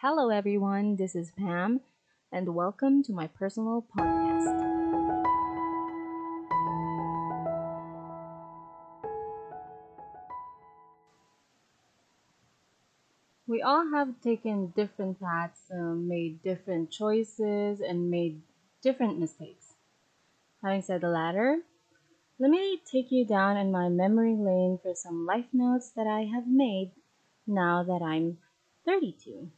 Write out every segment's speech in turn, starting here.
Hello, everyone. This is Pam, and welcome to my personal podcast. We all have taken different paths, um, made different choices, and made different mistakes. Having said the latter, let me take you down in my memory lane for some life notes that I have made now that I'm 32.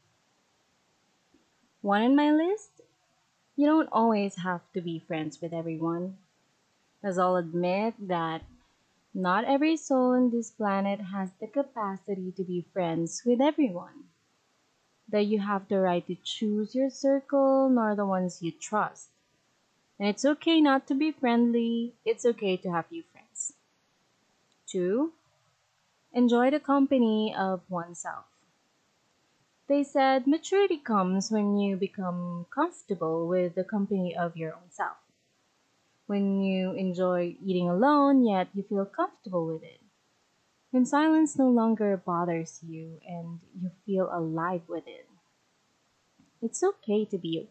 One in my list you don't always have to be friends with everyone. As I'll admit that not every soul on this planet has the capacity to be friends with everyone. That you have the right to choose your circle, nor the ones you trust. And it's okay not to be friendly, it's okay to have few friends. Two, enjoy the company of oneself. They said maturity comes when you become comfortable with the company of your own self. When you enjoy eating alone, yet you feel comfortable with it. When silence no longer bothers you and you feel alive with it. It's okay to be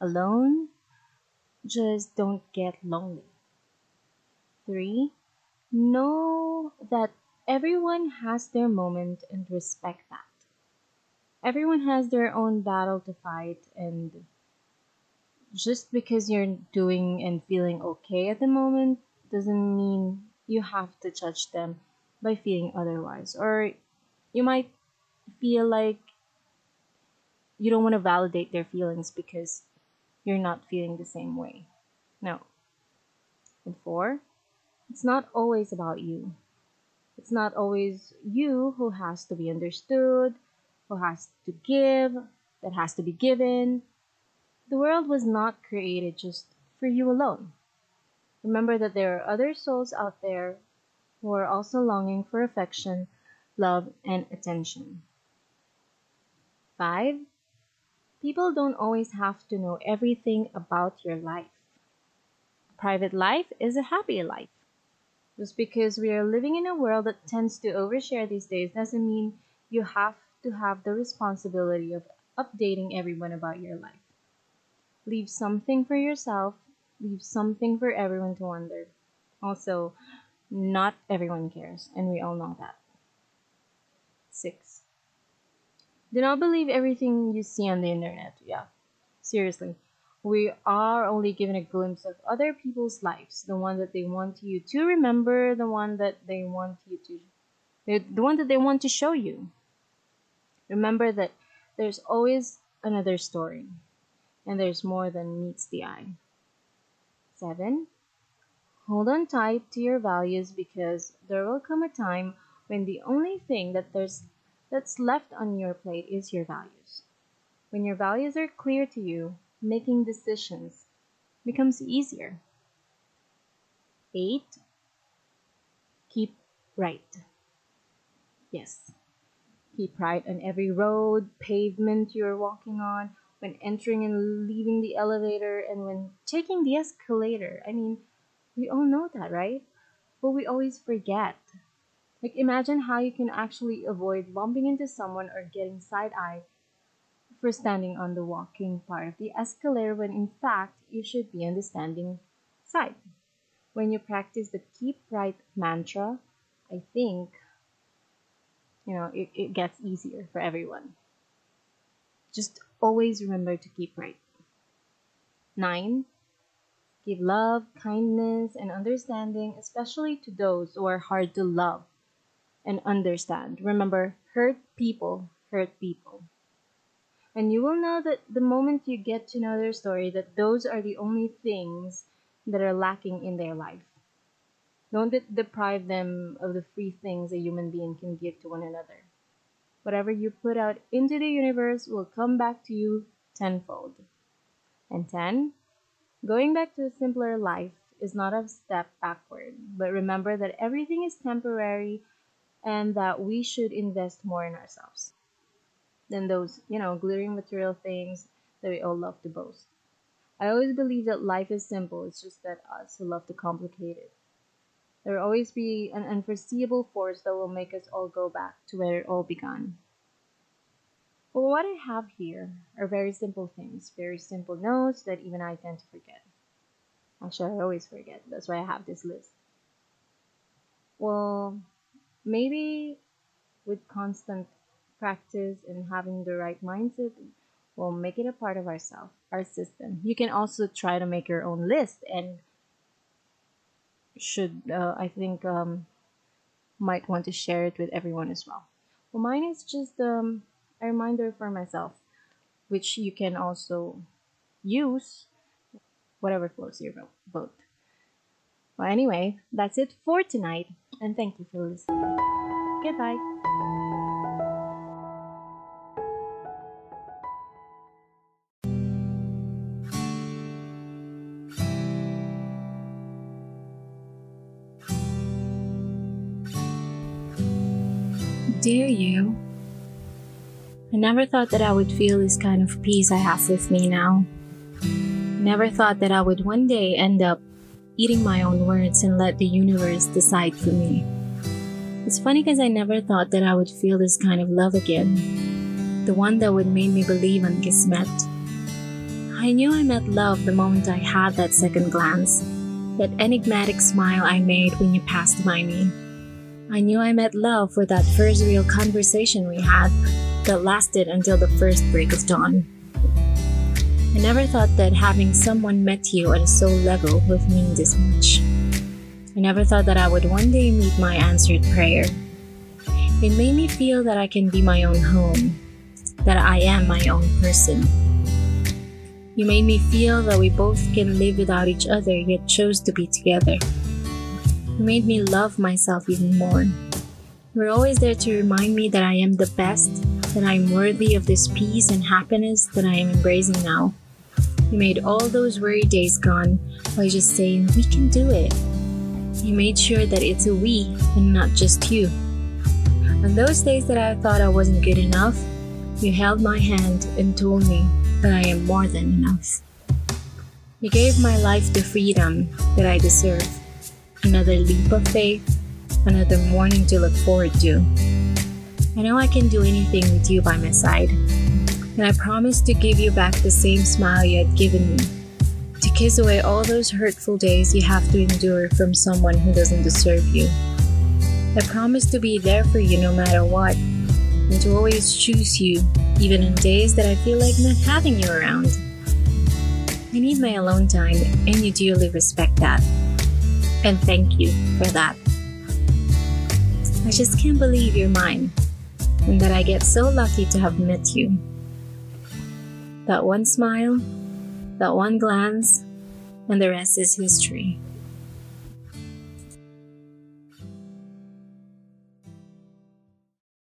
alone, just don't get lonely. Three, know that everyone has their moment and respect that. Everyone has their own battle to fight, and just because you're doing and feeling okay at the moment doesn't mean you have to judge them by feeling otherwise. Or you might feel like you don't want to validate their feelings because you're not feeling the same way. No. And four, it's not always about you. It's not always you who has to be understood, who has to give, that has to be given. The world was not created just for you alone. Remember that there are other souls out there who are also longing for affection, love, and attention. Five, people don't always have to know everything about your life. A private life is a happy life. Just because we are living in a world that tends to overshare these days doesn't mean you have to have the responsibility of updating everyone about your life. Leave something for yourself, leave something for everyone to wonder. Also, not everyone cares, and we all know that. 6. Do not believe everything you see on the internet. Yeah, seriously. We are only given a glimpse of other people's lives, the one that they want you to remember, the one that they want you to, the the one that they want to show you. Remember that there's always another story, and there's more than meets the eye. 7. Hold on tight to your values because there will come a time when the only thing that there's that's left on your plate is your values. When your values are clear to you, making decisions becomes easier. 8. Keep right. Yes. Keep right on every road, pavement you're walking on, when entering and leaving the elevator, and when taking the escalator. I mean, we all know that, right? But we always forget. Like, imagine how you can actually avoid bumping into someone or getting side eye for standing on the walking part of the escalator when in fact you should be on the standing side. When you practice the keep right mantra, I think you know it, it gets easier for everyone. Just always remember to keep right. Nine, give love, kindness, and understanding, especially to those who are hard to love and understand. Remember, hurt people hurt people. And you will know that the moment you get to know their story, that those are the only things that are lacking in their life. Don't de- deprive them of the free things a human being can give to one another. Whatever you put out into the universe will come back to you tenfold. And 10, going back to a simpler life is not a step backward, but remember that everything is temporary and that we should invest more in ourselves than those, you know, glittering material things that we all love to boast. I always believe that life is simple, it's just that us who love to complicate it. There will always be an unforeseeable force that will make us all go back to where it all began. Well, what I have here are very simple things, very simple notes that even I tend to forget. Actually, I always forget. That's why I have this list. Well, maybe with constant practice and having the right mindset, we'll make it a part of ourselves, our system. You can also try to make your own list and should, uh, I think, um, might want to share it with everyone as well. Well, mine is just um, a reminder for myself, which you can also use whatever floats your boat. Well, anyway, that's it for tonight, and thank you for listening. Goodbye. Dear you, I never thought that I would feel this kind of peace I have with me now. Never thought that I would one day end up eating my own words and let the universe decide for me. It's funny because I never thought that I would feel this kind of love again. The one that would make me believe in Kismet. I knew I met love the moment I had that second glance, that enigmatic smile I made when you passed by me. I knew I met love with that first real conversation we had that lasted until the first break of dawn. I never thought that having someone met you at a soul level would mean this much. I never thought that I would one day meet my answered prayer. It made me feel that I can be my own home, that I am my own person. You made me feel that we both can live without each other yet chose to be together. You made me love myself even more. You were always there to remind me that I am the best, that I am worthy of this peace and happiness that I am embracing now. You made all those worry days gone by just saying, We can do it. You made sure that it's a we and not just you. On those days that I thought I wasn't good enough, you held my hand and told me that I am more than enough. You gave my life the freedom that I deserve. Another leap of faith, another morning to look forward to. I know I can do anything with you by my side and I promise to give you back the same smile you had given me, to kiss away all those hurtful days you have to endure from someone who doesn't deserve you. I promise to be there for you no matter what, and to always choose you, even on days that I feel like not having you around. I need my alone time, and you dearly respect that. And thank you for that. I just can't believe you're mine, and that I get so lucky to have met you. That one smile, that one glance, and the rest is history.